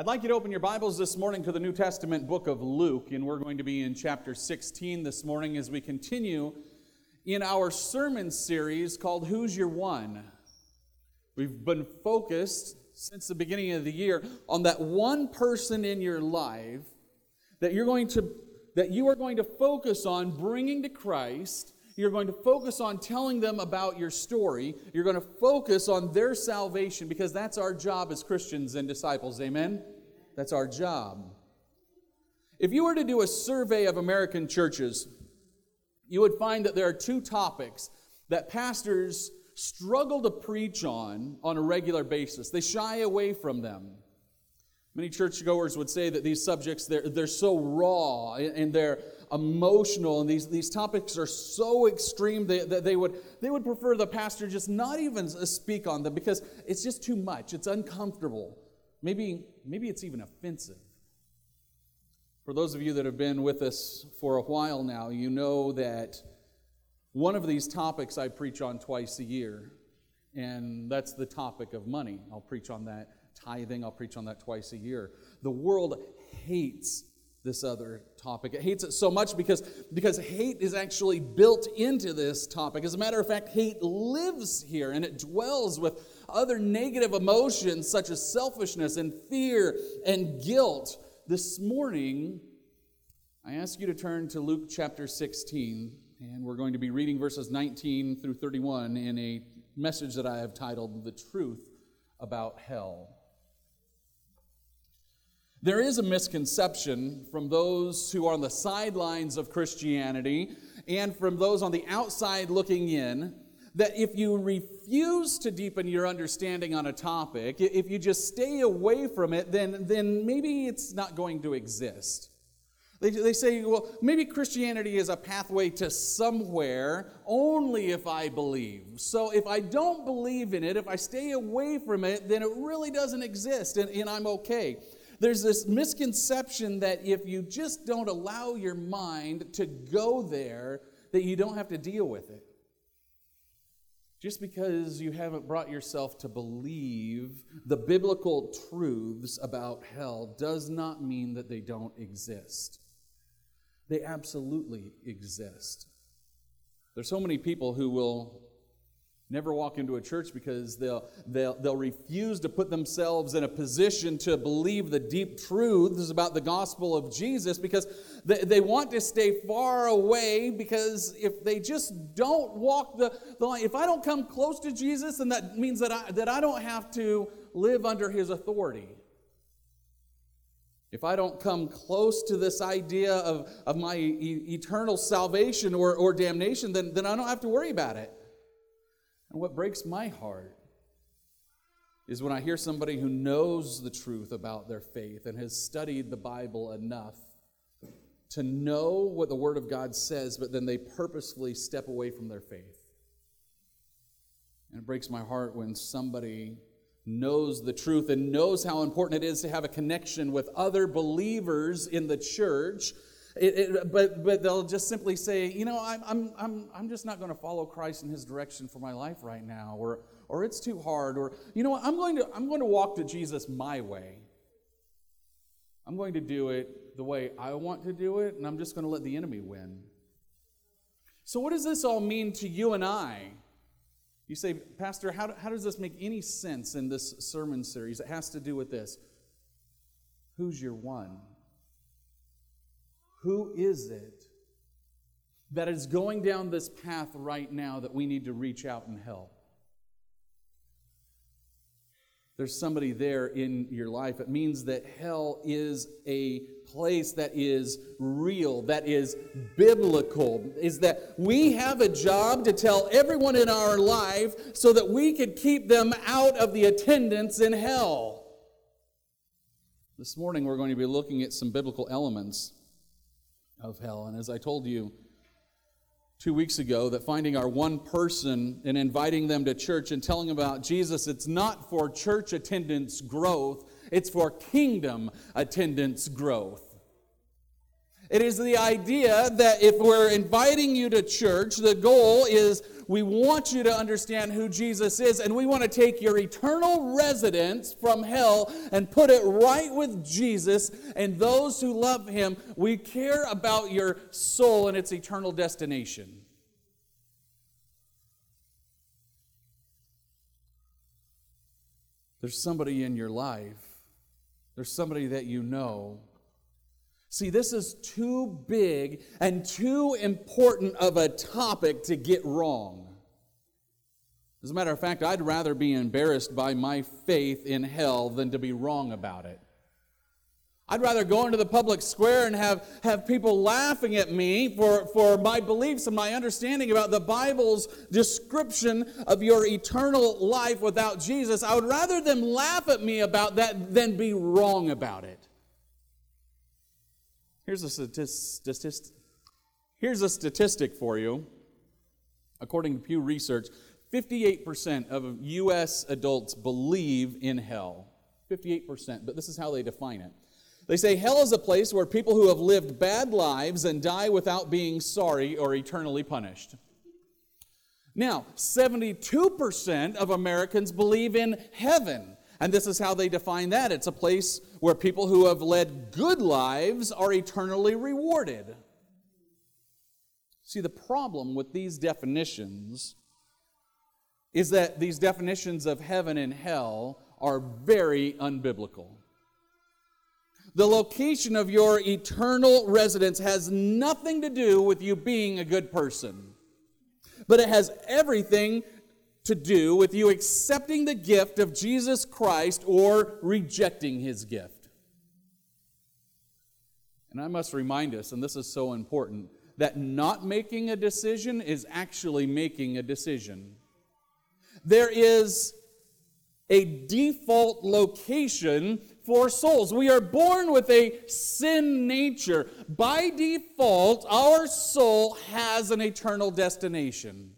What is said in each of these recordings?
I'd like you to open your Bibles this morning to the New Testament book of Luke, and we're going to be in chapter 16 this morning as we continue in our sermon series called Who's Your One? We've been focused since the beginning of the year on that one person in your life that you're going to that you are going to focus on bringing to Christ you're going to focus on telling them about your story. You're going to focus on their salvation because that's our job as Christians and disciples. Amen? That's our job. If you were to do a survey of American churches, you would find that there are two topics that pastors struggle to preach on on a regular basis. They shy away from them. Many churchgoers would say that these subjects, they're, they're so raw and they're emotional, and these, these topics are so extreme that they, they, would, they would prefer the pastor just not even speak on them because it's just too much. It's uncomfortable. Maybe, maybe it's even offensive. For those of you that have been with us for a while now, you know that one of these topics I preach on twice a year, and that's the topic of money. I'll preach on that tithing. I'll preach on that twice a year. The world hates this other topic. It hates it so much because, because hate is actually built into this topic. As a matter of fact, hate lives here and it dwells with other negative emotions such as selfishness and fear and guilt. This morning, I ask you to turn to Luke chapter 16, and we're going to be reading verses 19 through 31 in a message that I have titled The Truth About Hell. There is a misconception from those who are on the sidelines of Christianity and from those on the outside looking in that if you refuse to deepen your understanding on a topic, if you just stay away from it, then, then maybe it's not going to exist. They, they say, well, maybe Christianity is a pathway to somewhere only if I believe. So if I don't believe in it, if I stay away from it, then it really doesn't exist and, and I'm okay. There's this misconception that if you just don't allow your mind to go there, that you don't have to deal with it. Just because you haven't brought yourself to believe the biblical truths about hell does not mean that they don't exist. They absolutely exist. There's so many people who will never walk into a church because they'll, they'll, they'll refuse to put themselves in a position to believe the deep truths about the gospel of Jesus because they, they want to stay far away because if they just don't walk the, the line, if I don't come close to Jesus, then that means that I, that I don't have to live under his authority. If I don't come close to this idea of, of my e- eternal salvation or, or damnation, then, then I don't have to worry about it. And what breaks my heart is when I hear somebody who knows the truth about their faith and has studied the Bible enough to know what the Word of God says, but then they purposefully step away from their faith. And it breaks my heart when somebody knows the truth and knows how important it is to have a connection with other believers in the church it, it, but, but they'll just simply say, you know, I'm, I'm, I'm, I'm just not going to follow Christ in his direction for my life right now, or, or it's too hard, or, you know what, I'm going, to, I'm going to walk to Jesus my way. I'm going to do it the way I want to do it, and I'm just going to let the enemy win. So, what does this all mean to you and I? You say, Pastor, how, how does this make any sense in this sermon series? It has to do with this. Who's your one? Who is it that is going down this path right now that we need to reach out and help? There's somebody there in your life. It means that hell is a place that is real, that is biblical, is that we have a job to tell everyone in our life so that we could keep them out of the attendance in hell. This morning we're going to be looking at some biblical elements of hell. And as I told you two weeks ago, that finding our one person and inviting them to church and telling them about Jesus, it's not for church attendance growth, it's for kingdom attendance growth. It is the idea that if we're inviting you to church, the goal is we want you to understand who Jesus is, and we want to take your eternal residence from hell and put it right with Jesus and those who love him. We care about your soul and its eternal destination. There's somebody in your life, there's somebody that you know See, this is too big and too important of a topic to get wrong. As a matter of fact, I'd rather be embarrassed by my faith in hell than to be wrong about it. I'd rather go into the public square and have, have people laughing at me for, for my beliefs and my understanding about the Bible's description of your eternal life without Jesus. I would rather them laugh at me about that than be wrong about it. Here's a statistic. Here's a statistic for you. According to Pew Research, 58% of U.S. adults believe in hell. 58%, but this is how they define it. They say hell is a place where people who have lived bad lives and die without being sorry or eternally punished. Now, 72% of Americans believe in heaven. And this is how they define that it's a place where people who have led good lives are eternally rewarded. See, the problem with these definitions is that these definitions of heaven and hell are very unbiblical. The location of your eternal residence has nothing to do with you being a good person, but it has everything to do with you accepting the gift of Jesus Christ or rejecting his gift. And I must remind us, and this is so important, that not making a decision is actually making a decision. There is a default location for souls. We are born with a sin nature. By default, our soul has an eternal destination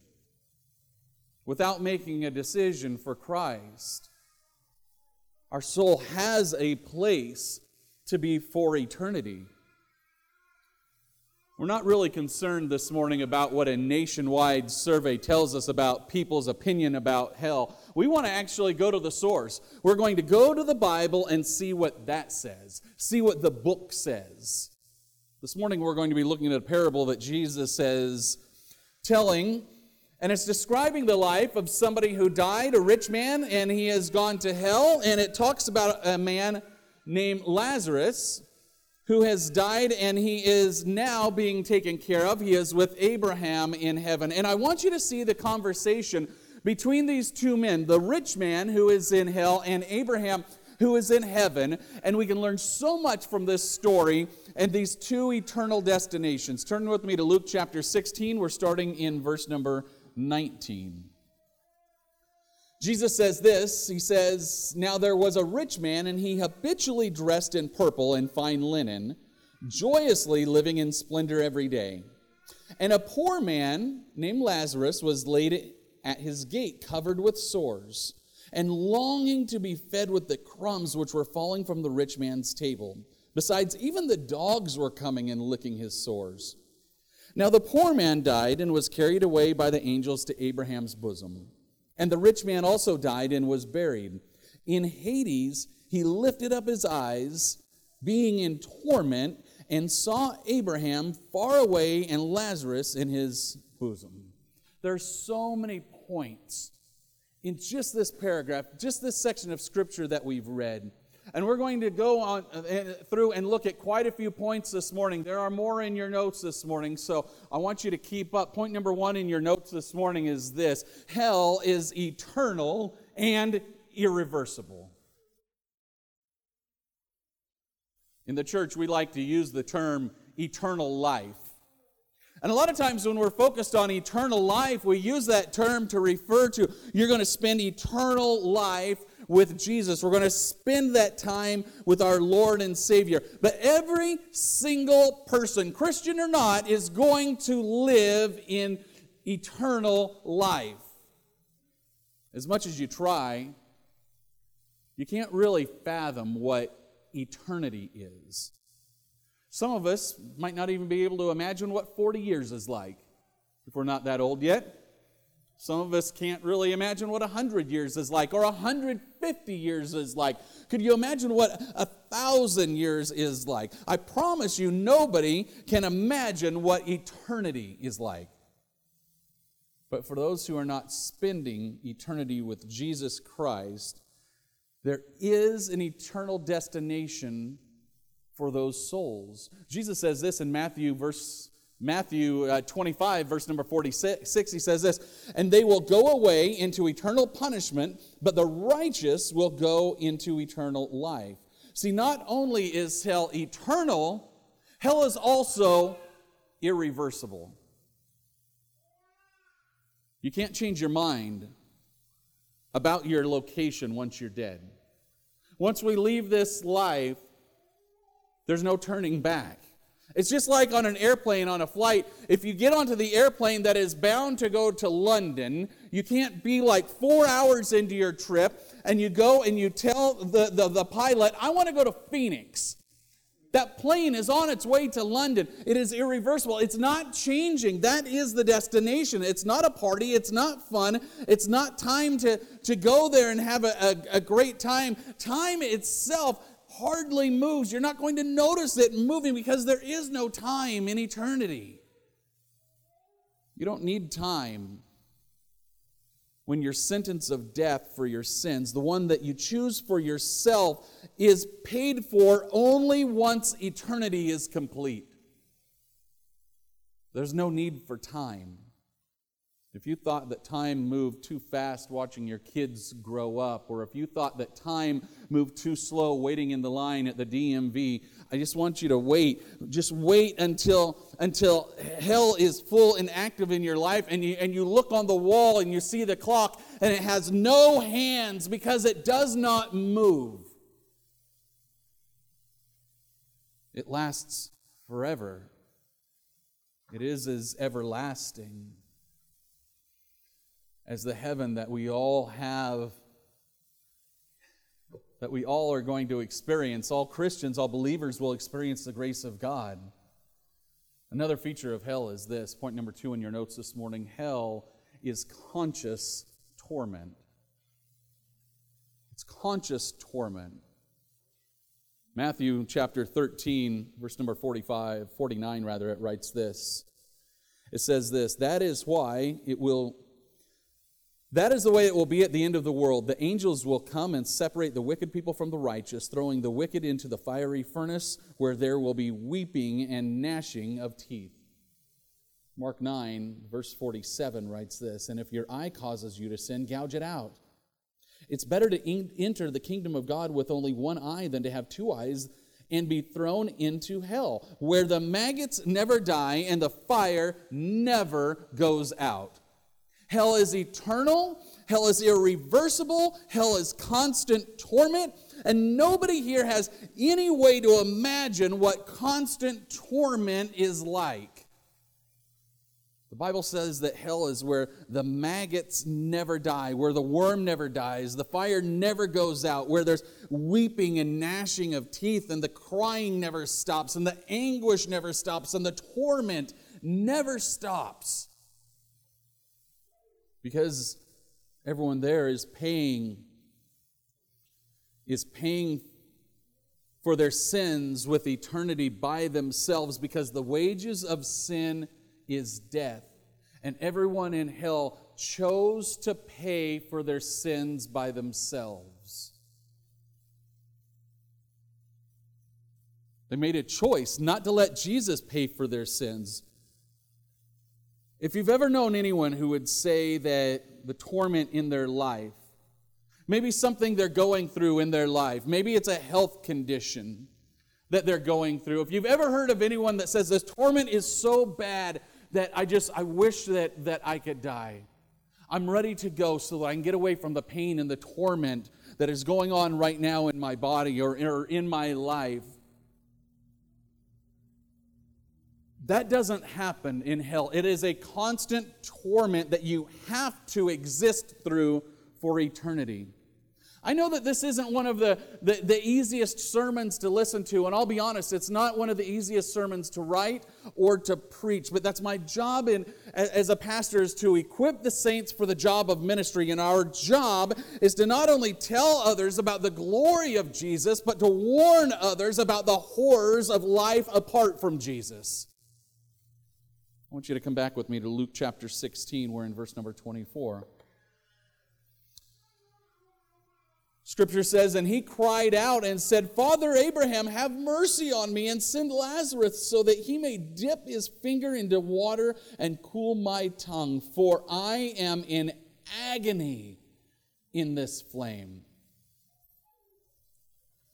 without making a decision for Christ. Our soul has a place to be for eternity. We're not really concerned this morning about what a nationwide survey tells us about people's opinion about hell. We want to actually go to the source. We're going to go to the Bible and see what that says, see what the book says. This morning we're going to be looking at a parable that Jesus says, telling and it's describing the life of somebody who died, a rich man, and he has gone to hell. And it talks about a man named Lazarus who has died and he is now being taken care of. He is with Abraham in heaven. And I want you to see the conversation between these two men the rich man who is in hell and Abraham who is in heaven. And we can learn so much from this story and these two eternal destinations. Turn with me to Luke chapter 16. We're starting in verse number 19. Jesus says this He says, Now there was a rich man, and he habitually dressed in purple and fine linen, joyously living in splendor every day. And a poor man named Lazarus was laid at his gate, covered with sores, and longing to be fed with the crumbs which were falling from the rich man's table. Besides, even the dogs were coming and licking his sores. Now the poor man died and was carried away by the angels to Abraham's bosom. And the rich man also died and was buried. In Hades, he lifted up his eyes, being in torment, and saw Abraham far away and Lazarus in his bosom. There are so many points in just this paragraph, just this section of scripture that we've read and we're going to go on uh, through and look at quite a few points this morning. There are more in your notes this morning, so I want you to keep up. Point number one in your notes this morning is this Hell is eternal and irreversible. In the church, we like to use the term eternal life. And a lot of times when we're focused on eternal life, we use that term to refer to you're going to spend eternal life with Jesus. We're going to spend that time with our Lord and Savior. But every single person, Christian or not, is going to live in eternal life. As much as you try, you can't really fathom what eternity is. Some of us might not even be able to imagine what 40 years is like if we're not that old yet. Some of us can't really imagine what 100 years is like or 150 years is like. Could you imagine what a thousand years is like? I promise you, nobody can imagine what eternity is like. But for those who are not spending eternity with Jesus Christ, there is an eternal destination for those souls. Jesus says this in Matthew verse Matthew uh, 25, verse number 46, he says this, and they will go away into eternal punishment, but the righteous will go into eternal life. See, not only is hell eternal, hell is also irreversible. You can't change your mind about your location once you're dead. Once we leave this life, there's no turning back. It's just like on an airplane, on a flight. If you get onto the airplane that is bound to go to London, you can't be like four hours into your trip and you go and you tell the, the, the pilot, I want to go to Phoenix. That plane is on its way to London. It is irreversible. It's not changing. That is the destination. It's not a party. It's not fun. It's not time to, to go there and have a, a, a great time. Time itself hardly moves. You're not going to notice it moving because there is no time in eternity. You don't need time when your sentence of death for your sins, the one that you choose for yourself, is paid for only once eternity is complete. There's no need for time. If you thought that time moved too fast watching your kids grow up, or if you thought that time moved too slow waiting in the line at the DMV, I just want you to wait. Just wait until, until hell is full and active in your life, and you, and you look on the wall and you see the clock, and it has no hands because it does not move. It lasts forever, it is as everlasting as the heaven that we all have, that we all are going to experience. All Christians, all believers will experience the grace of God. Another feature of hell is this point number two in your notes this morning hell is conscious torment. It's conscious torment. Matthew chapter 13, verse number 45, 49 rather, it writes this. It says this, that is why it will that is the way it will be at the end of the world. The angels will come and separate the wicked people from the righteous, throwing the wicked into the fiery furnace, where there will be weeping and gnashing of teeth. Mark 9, verse 47 writes this And if your eye causes you to sin, gouge it out. It's better to enter the kingdom of God with only one eye than to have two eyes and be thrown into hell, where the maggots never die and the fire never goes out. Hell is eternal. Hell is irreversible. Hell is constant torment. And nobody here has any way to imagine what constant torment is like. The Bible says that hell is where the maggots never die, where the worm never dies, the fire never goes out, where there's weeping and gnashing of teeth, and the crying never stops, and the anguish never stops, and the torment never stops because everyone there is paying is paying for their sins with eternity by themselves because the wages of sin is death. And everyone in hell chose to pay for their sins by themselves. They made a choice not to let Jesus pay for their sins if you've ever known anyone who would say that the torment in their life, maybe something they're going through in their life, maybe it's a health condition that they're going through. If you've ever heard of anyone that says this torment is so bad that I just I wish that that I could die. I'm ready to go so that I can get away from the pain and the torment that is going on right now in my body or, or in my life. That doesn't happen in hell. It is a constant torment that you have to exist through for eternity. I know that this isn't one of the, the, the, easiest sermons to listen to, and I'll be honest, it's not one of the easiest sermons to write or to preach, but that's my job in, as a pastor is to equip the saints for the job of ministry. And our job is to not only tell others about the glory of Jesus, but to warn others about the horrors of life apart from Jesus. I want you to come back with me to Luke chapter 16. We're in verse number 24. Scripture says, And he cried out and said, Father Abraham, have mercy on me and send Lazarus so that he may dip his finger into water and cool my tongue, for I am in agony in this flame.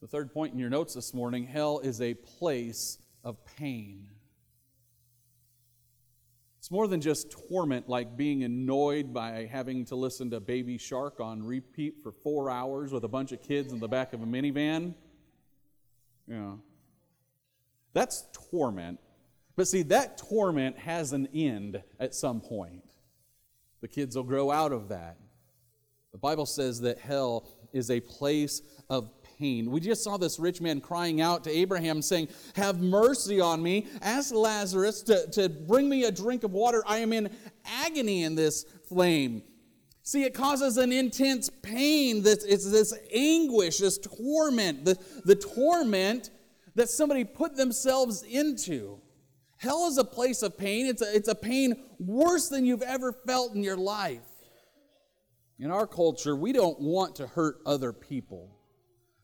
The third point in your notes this morning hell is a place of pain. It's more than just torment, like being annoyed by having to listen to Baby Shark on repeat for four hours with a bunch of kids in the back of a minivan. Yeah. That's torment. But see, that torment has an end at some point. The kids will grow out of that. The Bible says that hell is a place of pain. We just saw this rich man crying out to Abraham, saying, Have mercy on me. Ask Lazarus to, to bring me a drink of water. I am in agony in this flame. See, it causes an intense pain. This, it's this anguish, this torment, the, the torment that somebody put themselves into. Hell is a place of pain. It's a, it's a pain worse than you've ever felt in your life. In our culture, we don't want to hurt other people.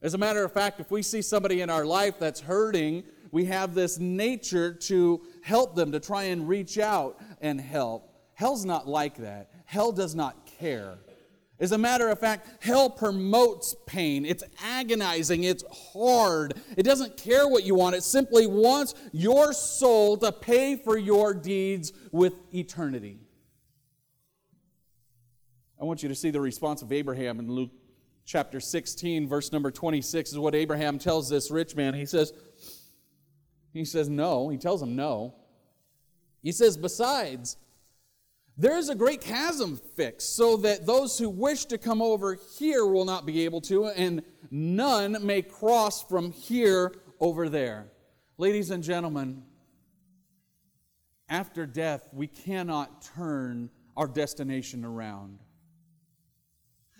As a matter of fact, if we see somebody in our life that's hurting, we have this nature to help them, to try and reach out and help. Hell's not like that. Hell does not care. As a matter of fact, hell promotes pain. It's agonizing. It's hard. It doesn't care what you want. It simply wants your soul to pay for your deeds with eternity. I want you to see the response of Abraham in Luke chapter 16, verse number 26 is what Abraham tells this rich man. He says, he says no. He tells him no. He says, besides, there is a great chasm fixed, so that those who wish to come over here will not be able to, and none may cross from here over there. Ladies and gentlemen, after death, we cannot turn our destination around.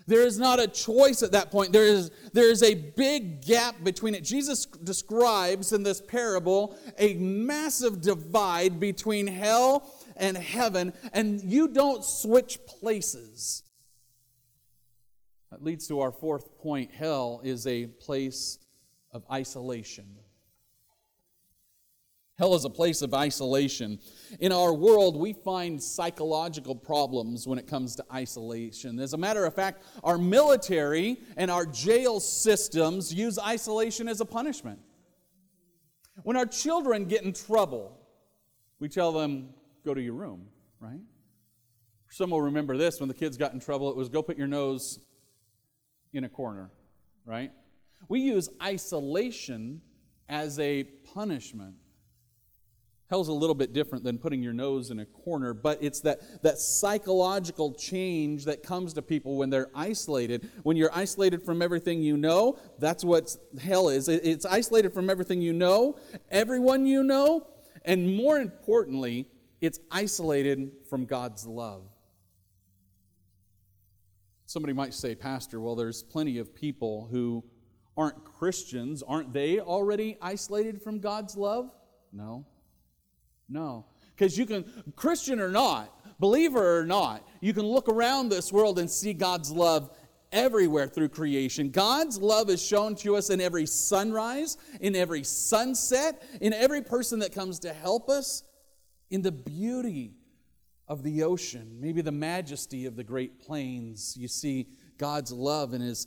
There is not a choice at that point. There is, there is a big gap between it. Jesus describes in this parable a massive divide between hell and heaven, and you don't switch places. That leads to our fourth point hell is a place of isolation. Hell is a place of isolation. In our world, we find psychological problems when it comes to isolation. As a matter of fact, our military and our jail systems use isolation as a punishment. When our children get in trouble, we tell them, go to your room, right? Some will remember this when the kids got in trouble, it was go put your nose in a corner, right? We use isolation as a punishment. Hell's a little bit different than putting your nose in a corner, but it's that, that psychological change that comes to people when they're isolated. When you're isolated from everything you know, that's what hell is. It's isolated from everything you know, everyone you know, and more importantly, it's isolated from God's love. Somebody might say, Pastor, well, there's plenty of people who aren't Christians. Aren't they already isolated from God's love? No. No. Because you can, Christian or not, believer or not, you can look around this world and see God's love everywhere through creation. God's love is shown to us in every sunrise, in every sunset, in every person that comes to help us, in the beauty of the ocean, maybe the majesty of the great plains. You see God's love in His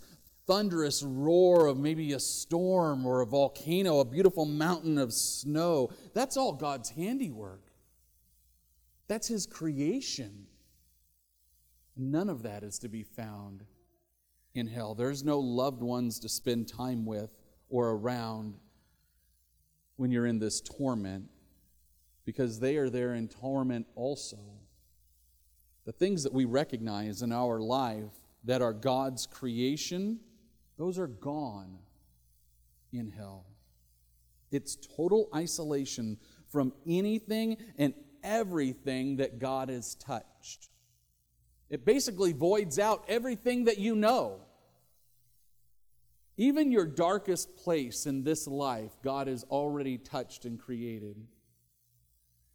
thunderous roar of maybe a storm or a volcano, a beautiful mountain of snow. That's all God's handiwork. That's His creation. None of that is to be found in hell. There's no loved ones to spend time with or around when you're in this torment because they are there in torment also. The things that we recognize in our life that are God's creation those are gone in hell. It's total isolation from anything and everything that God has touched. It basically voids out everything that you know. Even your darkest place in this life, God has already touched and created.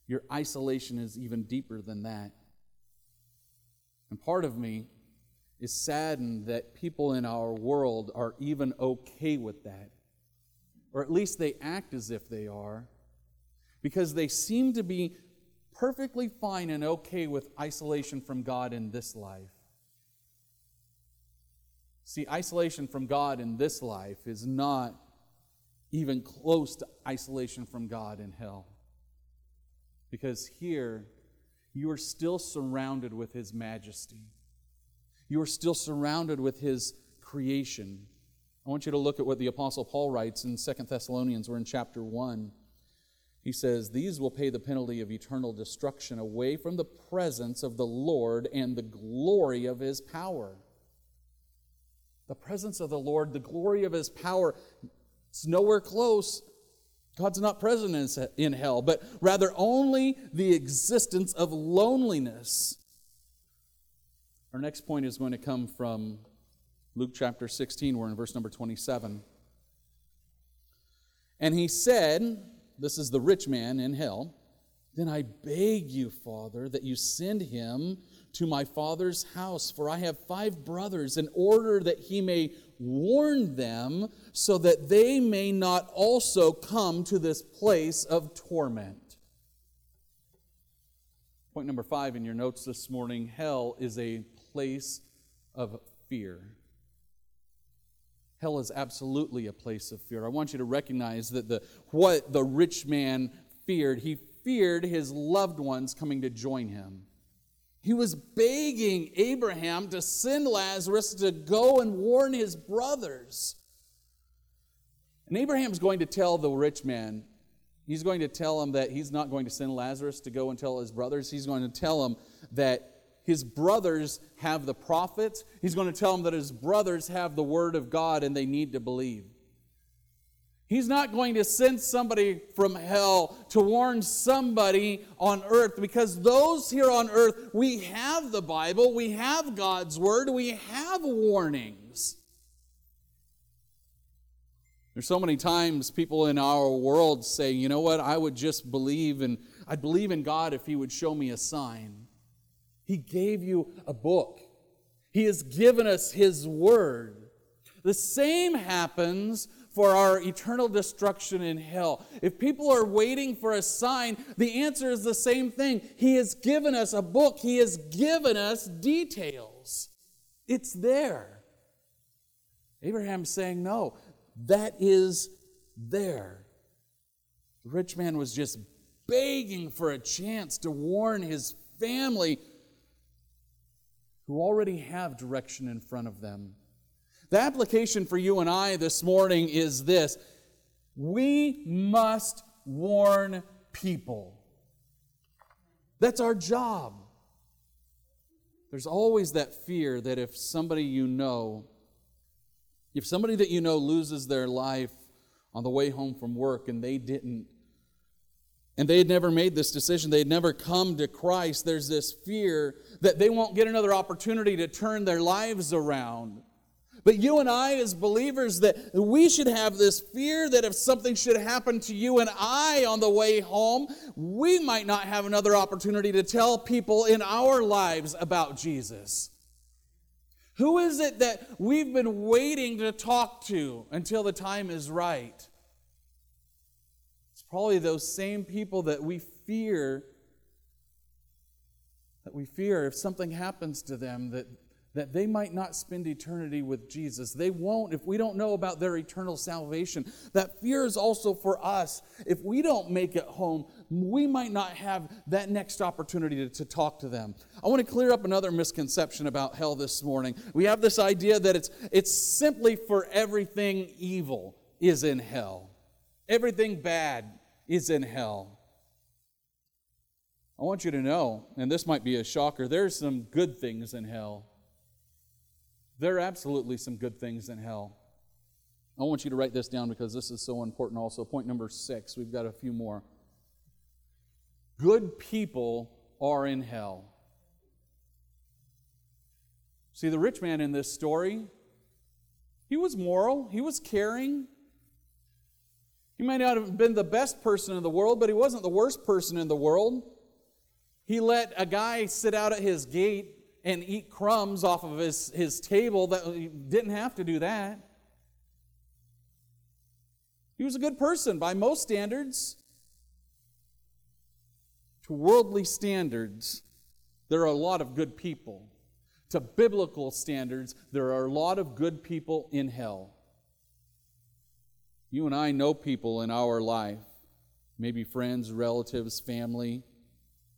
Your isolation is even deeper than that. And part of me is saddened that people in our world are even okay with that. Or at least they act as if they are, because they seem to be perfectly fine and okay with isolation from God in this life. See, isolation from God in this life is not even close to isolation from God in hell. Because here, you are still surrounded with His majesty. You are still surrounded with His creation. I want you to look at what the Apostle Paul writes in Second Thessalonians. We're in chapter 1. He says, These will pay the penalty of eternal destruction away from the presence of the Lord and the glory of his power. The presence of the Lord, the glory of his power, it's nowhere close. God's not present in hell, but rather only the existence of loneliness. Our next point is going to come from Luke chapter 16. We're in verse number 27. And he said, this is the rich man in hell, then I beg you, Father, that you send him to my father's house, for I have five brothers, in order that he may warn them, so that they may not also come to this place of torment. Point number five in your notes this morning hell is a place of fear. Hell is absolutely a place of fear. I want you to recognize that the, what the rich man feared, he feared his loved ones coming to join him. He was begging Abraham to send Lazarus to go and warn his brothers. And Abraham's going to tell the rich man, he's going to tell him that he's not going to send Lazarus to go and tell his brothers. He's going to tell him that his brothers have the prophets. He's going to tell them that his brothers have the word of God and they need to believe. He's not going to send somebody from hell to warn somebody on earth because those here on earth, we have the Bible, we have God's word, we have warnings. There's so many times people in our world say, you know what, I would just believe and I'd believe in God if He would show me a sign. He gave you a book, He has given us His Word. The same happens for our eternal destruction in hell. If people are waiting for a sign, the answer is the same thing. He has given us a book, He has given us details. It's there. Abraham's saying, No, that is there. The rich man was just begging for a chance to warn his family who already have direction in front of them. The application for you and I this morning is this we must warn people. That's our job. There's always that fear that if somebody you know, if somebody that you know loses their life on the way home from work and they didn't and they had never made this decision, they had never come to Christ, there's this fear that they won't get another opportunity to turn their lives around. But you and I, as believers, that we should have this fear that if something should happen to you and I on the way home, we might not have another opportunity to tell people in our lives about Jesus. Who is it that we've been waiting to talk to until the time is right? Probably those same people that we fear that we fear if something happens to them that that they might not spend eternity with Jesus. They won't if we don't know about their eternal salvation. That fear is also for us. If we don't make it home, we might not have that next opportunity to, to, talk to them. I want to clear up another misconception about hell this morning. We have this idea that it's, it's simply for everything evil is in hell, everything bad is in hell. I want you to know, and this might be a shocker, there's some good things in hell. There are absolutely some good things in hell. I want you to write this down because this is so important also. Point number six, we've got a few more. Good people are in hell. See, the rich man in this story, he was moral, he was caring. He might not have been the best person in the world, but he wasn't the worst person in the world. He let a guy sit out at his gate and eat crumbs off of his, his table that he didn't have to do that. He was a good person by most standards. To worldly standards, there are a lot of good people. To biblical standards, there are a lot of good people in hell. You and I know people in our life, maybe friends, relatives, family.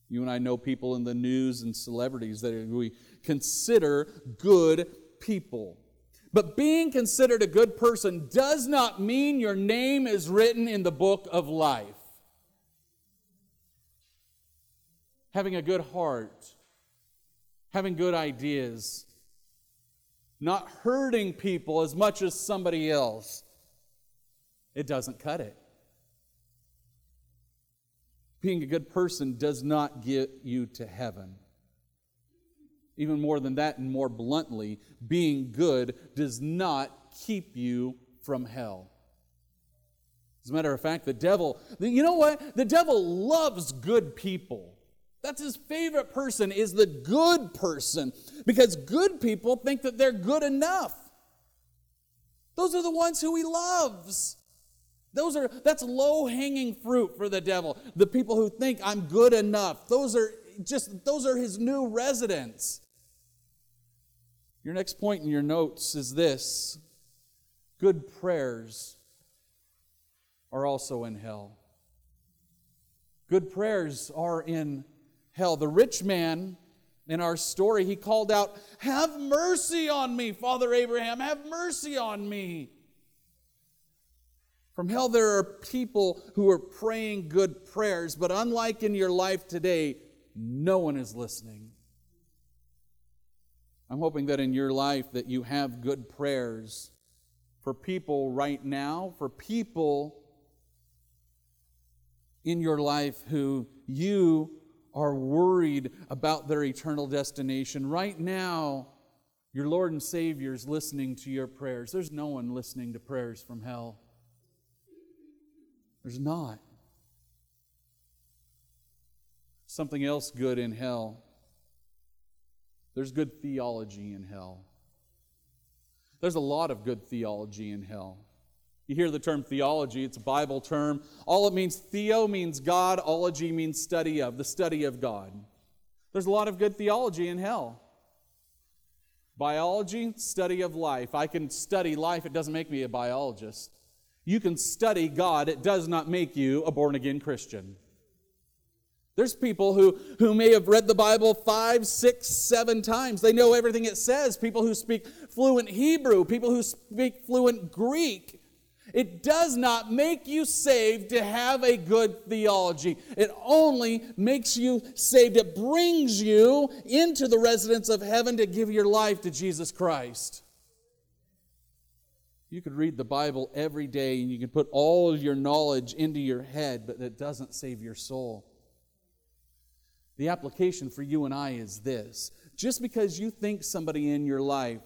You and I know people in the news and celebrities that we consider good people. But being considered a good person does not mean your name is written in the book of life. Having a good heart, having good ideas, not hurting people as much as somebody else, it doesn't cut it. Being a good person does not get you to heaven. Even more than that, and more bluntly, being good does not keep you from hell. As a matter of fact, the devil, you know what? The devil loves good people. That's his favorite person is the good person because good people think that they're good enough. Those are the ones who he loves. Those are that's low-hanging fruit for the devil. The people who think I'm good enough. Those are just those are his new residents. Your next point in your notes is this good prayers are also in hell. Good prayers are in hell. The rich man in our story, he called out, Have mercy on me, Father Abraham, have mercy on me. From hell, there are people who are praying good prayers, but unlike in your life today, no one is listening. I'm hoping that in your life that you have good prayers for people right now, for people in your life who you are worried about their eternal destination. Right now, your Lord and Savior is listening to your prayers. There's no one listening to prayers from hell. There's not. Something else good in hell there's good theology in hell. There's a lot of good theology in hell. You hear the term theology, it's a Bible term. All it means, theo means God, ology means study of, the study of God. There's a lot of good theology in hell. Biology, study of life. I can study life, it doesn't make me a biologist. You can study God, it does not make you a born again Christian. There's people who, who may have read the Bible five, six, seven times. They know everything it says. People who speak fluent Hebrew, people who speak fluent Greek. It does not make you saved to have a good theology. It only makes you saved. It brings you into the residence of heaven to give your life to Jesus Christ. You could read the Bible every day and you can put all your knowledge into your head, but that doesn't save your soul. The application for you and I is this just because you think somebody in your life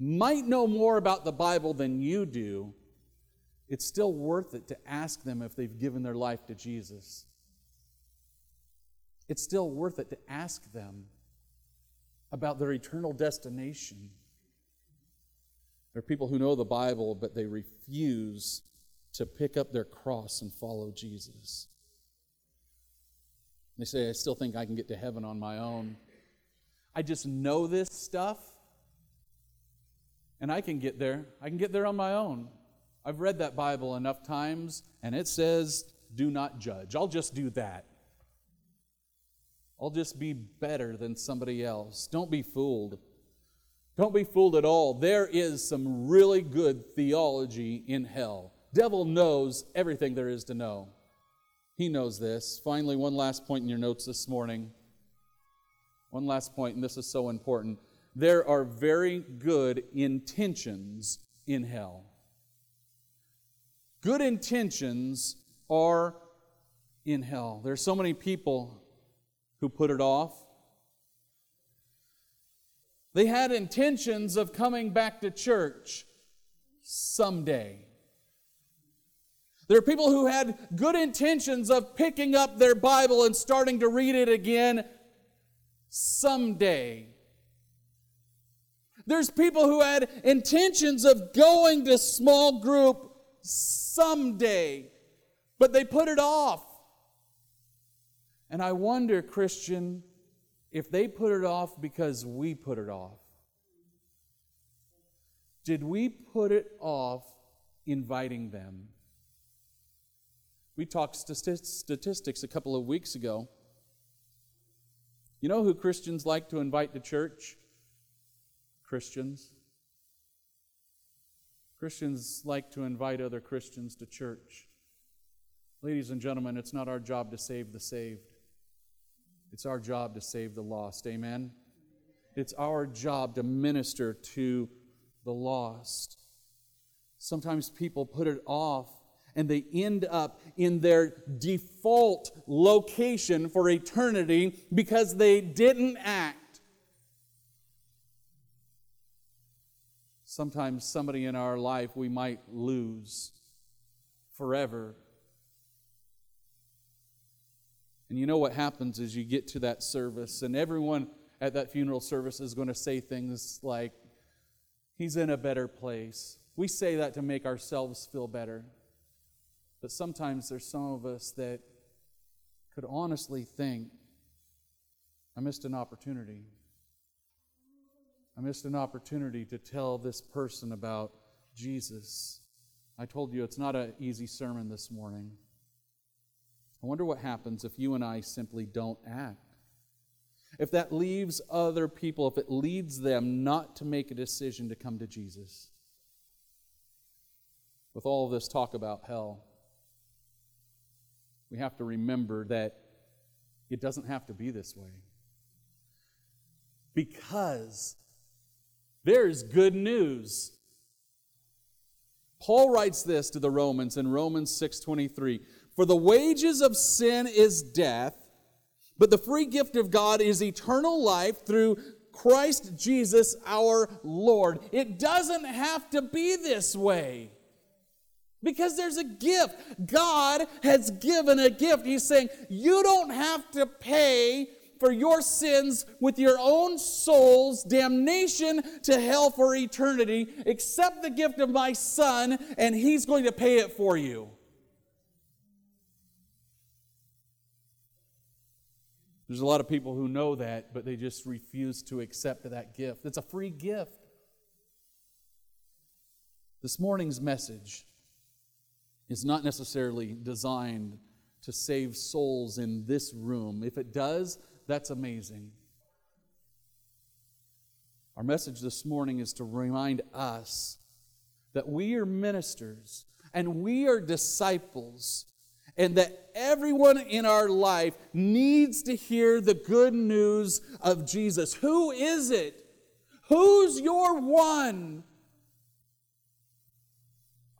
might know more about the Bible than you do, it's still worth it to ask them if they've given their life to Jesus. It's still worth it to ask them about their eternal destination. There are people who know the Bible, but they refuse to pick up their cross and follow Jesus. They say, I still think I can get to heaven on my own. I just know this stuff, and I can get there. I can get there on my own. I've read that Bible enough times, and it says, do not judge. I'll just do that. I'll just be better than somebody else. Don't be fooled. Don't be fooled at all. There is some really good theology in hell. Devil knows everything there is to know. He knows this. Finally, one last point in your notes this morning. One last point, and this is so important. There are very good intentions in hell. Good intentions are in hell. There are so many people who put it off. They had intentions of coming back to church someday. There are people who had good intentions of picking up their Bible and starting to read it again someday. There's people who had intentions of going to small group someday, but they put it off. And I wonder, Christian, if they put it off because we put it off. Did we put it off inviting them? We talked statistics a couple of weeks ago. You know who Christians like to invite to church? Christians. Christians like to invite other Christians to church. Ladies and gentlemen, it's not our job to save the saved. It's our job to save the lost. Amen? It's our job to minister to the lost. Sometimes people put it off and they end up in their default location for eternity because they didn't act. Sometimes somebody in our life we might lose forever. And you know what happens is you get to that service, and everyone at that funeral service is going to say things like, He's in a better place. We say that to make ourselves feel better. But sometimes there's some of us that could honestly think, I missed an opportunity. I missed an opportunity to tell this person about Jesus. I told you it's not an easy sermon this morning. I wonder what happens if you and I simply don't act. If that leaves other people, if it leads them not to make a decision to come to Jesus. With all this talk about hell, we have to remember that it doesn't have to be this way. Because there's good news. Paul writes this to the Romans in Romans 6:23, "For the wages of sin is death, but the free gift of God is eternal life through Christ Jesus our Lord." It doesn't have to be this way. Because there's a gift. God has given a gift. He's saying, You don't have to pay for your sins with your own soul's damnation to hell for eternity. Accept the gift of my Son, and He's going to pay it for you. There's a lot of people who know that, but they just refuse to accept that gift. It's a free gift. This morning's message is not necessarily designed to save souls in this room. If it does, that's amazing. Our message this morning is to remind us that we are ministers and we are disciples, and that everyone in our life needs to hear the good news of Jesus. Who is it? Who's your one?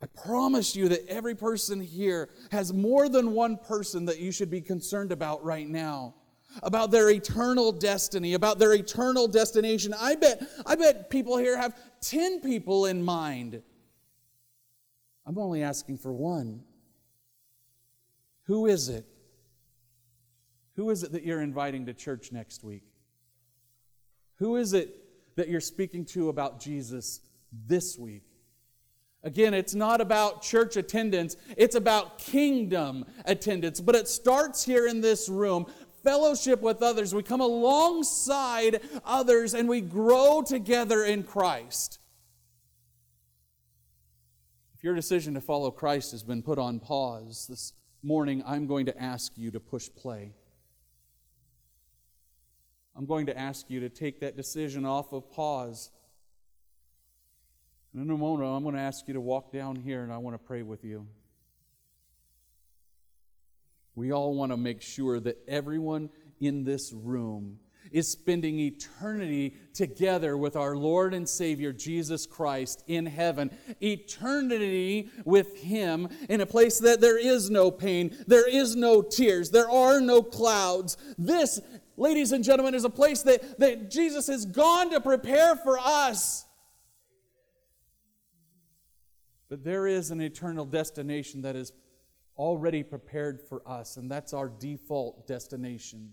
I promise you that every person here has more than one person that you should be concerned about right now. About their eternal destiny, about their eternal destination. I bet, I bet people here have 10 people in mind. I'm only asking for one. Who is it? Who is it that you're inviting to church next week? Who is it that you're speaking to about Jesus this week? Again, it's not about church attendance, it's about kingdom attendance. But it starts here in this room fellowship with others. We come alongside others and we grow together in Christ. If your decision to follow Christ has been put on pause this morning, I'm going to ask you to push play. I'm going to ask you to take that decision off of pause and in a moment, I'm going to ask you to walk down here and I want to pray with you. We all want to make sure that everyone in this room is spending eternity together with our Lord and Savior Jesus Christ in heaven. Eternity with Him in a place that there is no pain, there is no tears, there are no clouds. This, ladies and gentlemen, is a place that, that Jesus has gone to prepare for us. But there is an eternal destination that is already prepared for us, and that's our default destination.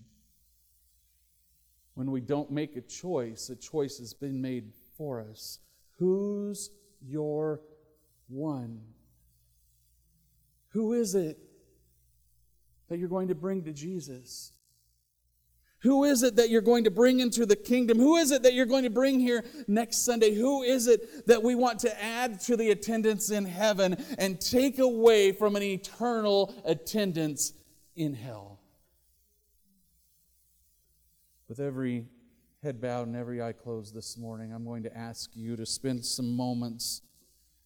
When we don't make a choice, a choice has been made for us. Who's your one? Who is it that you're going to bring to Jesus? Who is it that you're going to bring into the kingdom? Who is it that you're going to bring here next Sunday? Who is it that we want to add to the attendance in heaven and take away from an eternal attendance in hell? With every head bowed and every eye closed this morning, I'm going to ask you to spend some moments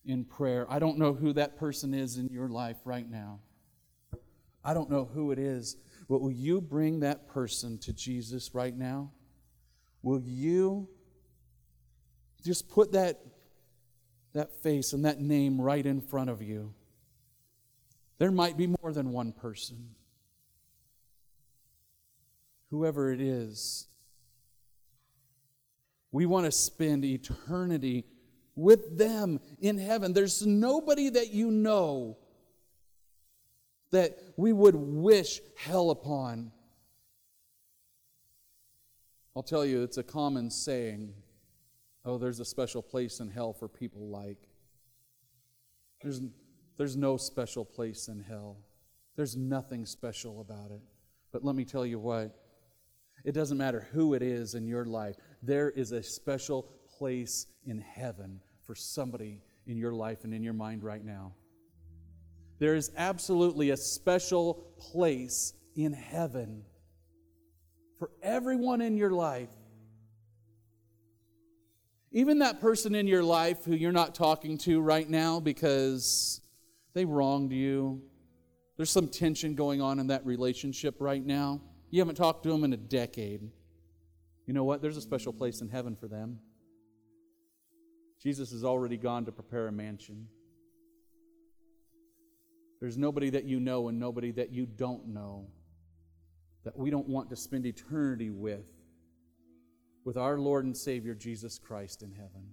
in prayer. I don't know who that person is in your life right now. I don't know who it is but will you bring that person to Jesus right now? Will you just put that, that face and that name right in front of you? There might be more than one person. Whoever it is, we want to spend eternity with them in heaven. There's nobody that you know that we would wish hell upon. I'll tell you, it's a common saying oh, there's a special place in hell for people like. There's, there's no special place in hell, there's nothing special about it. But let me tell you what it doesn't matter who it is in your life, there is a special place in heaven for somebody in your life and in your mind right now. There is absolutely a special place in heaven for everyone in your life. Even that person in your life who you're not talking to right now because they wronged you. There's some tension going on in that relationship right now. You haven't talked to them in a decade. You know what? There's a special place in heaven for them. Jesus has already gone to prepare a mansion. There's nobody that you know and nobody that you don't know that we don't want to spend eternity with, with our Lord and Savior Jesus Christ in heaven.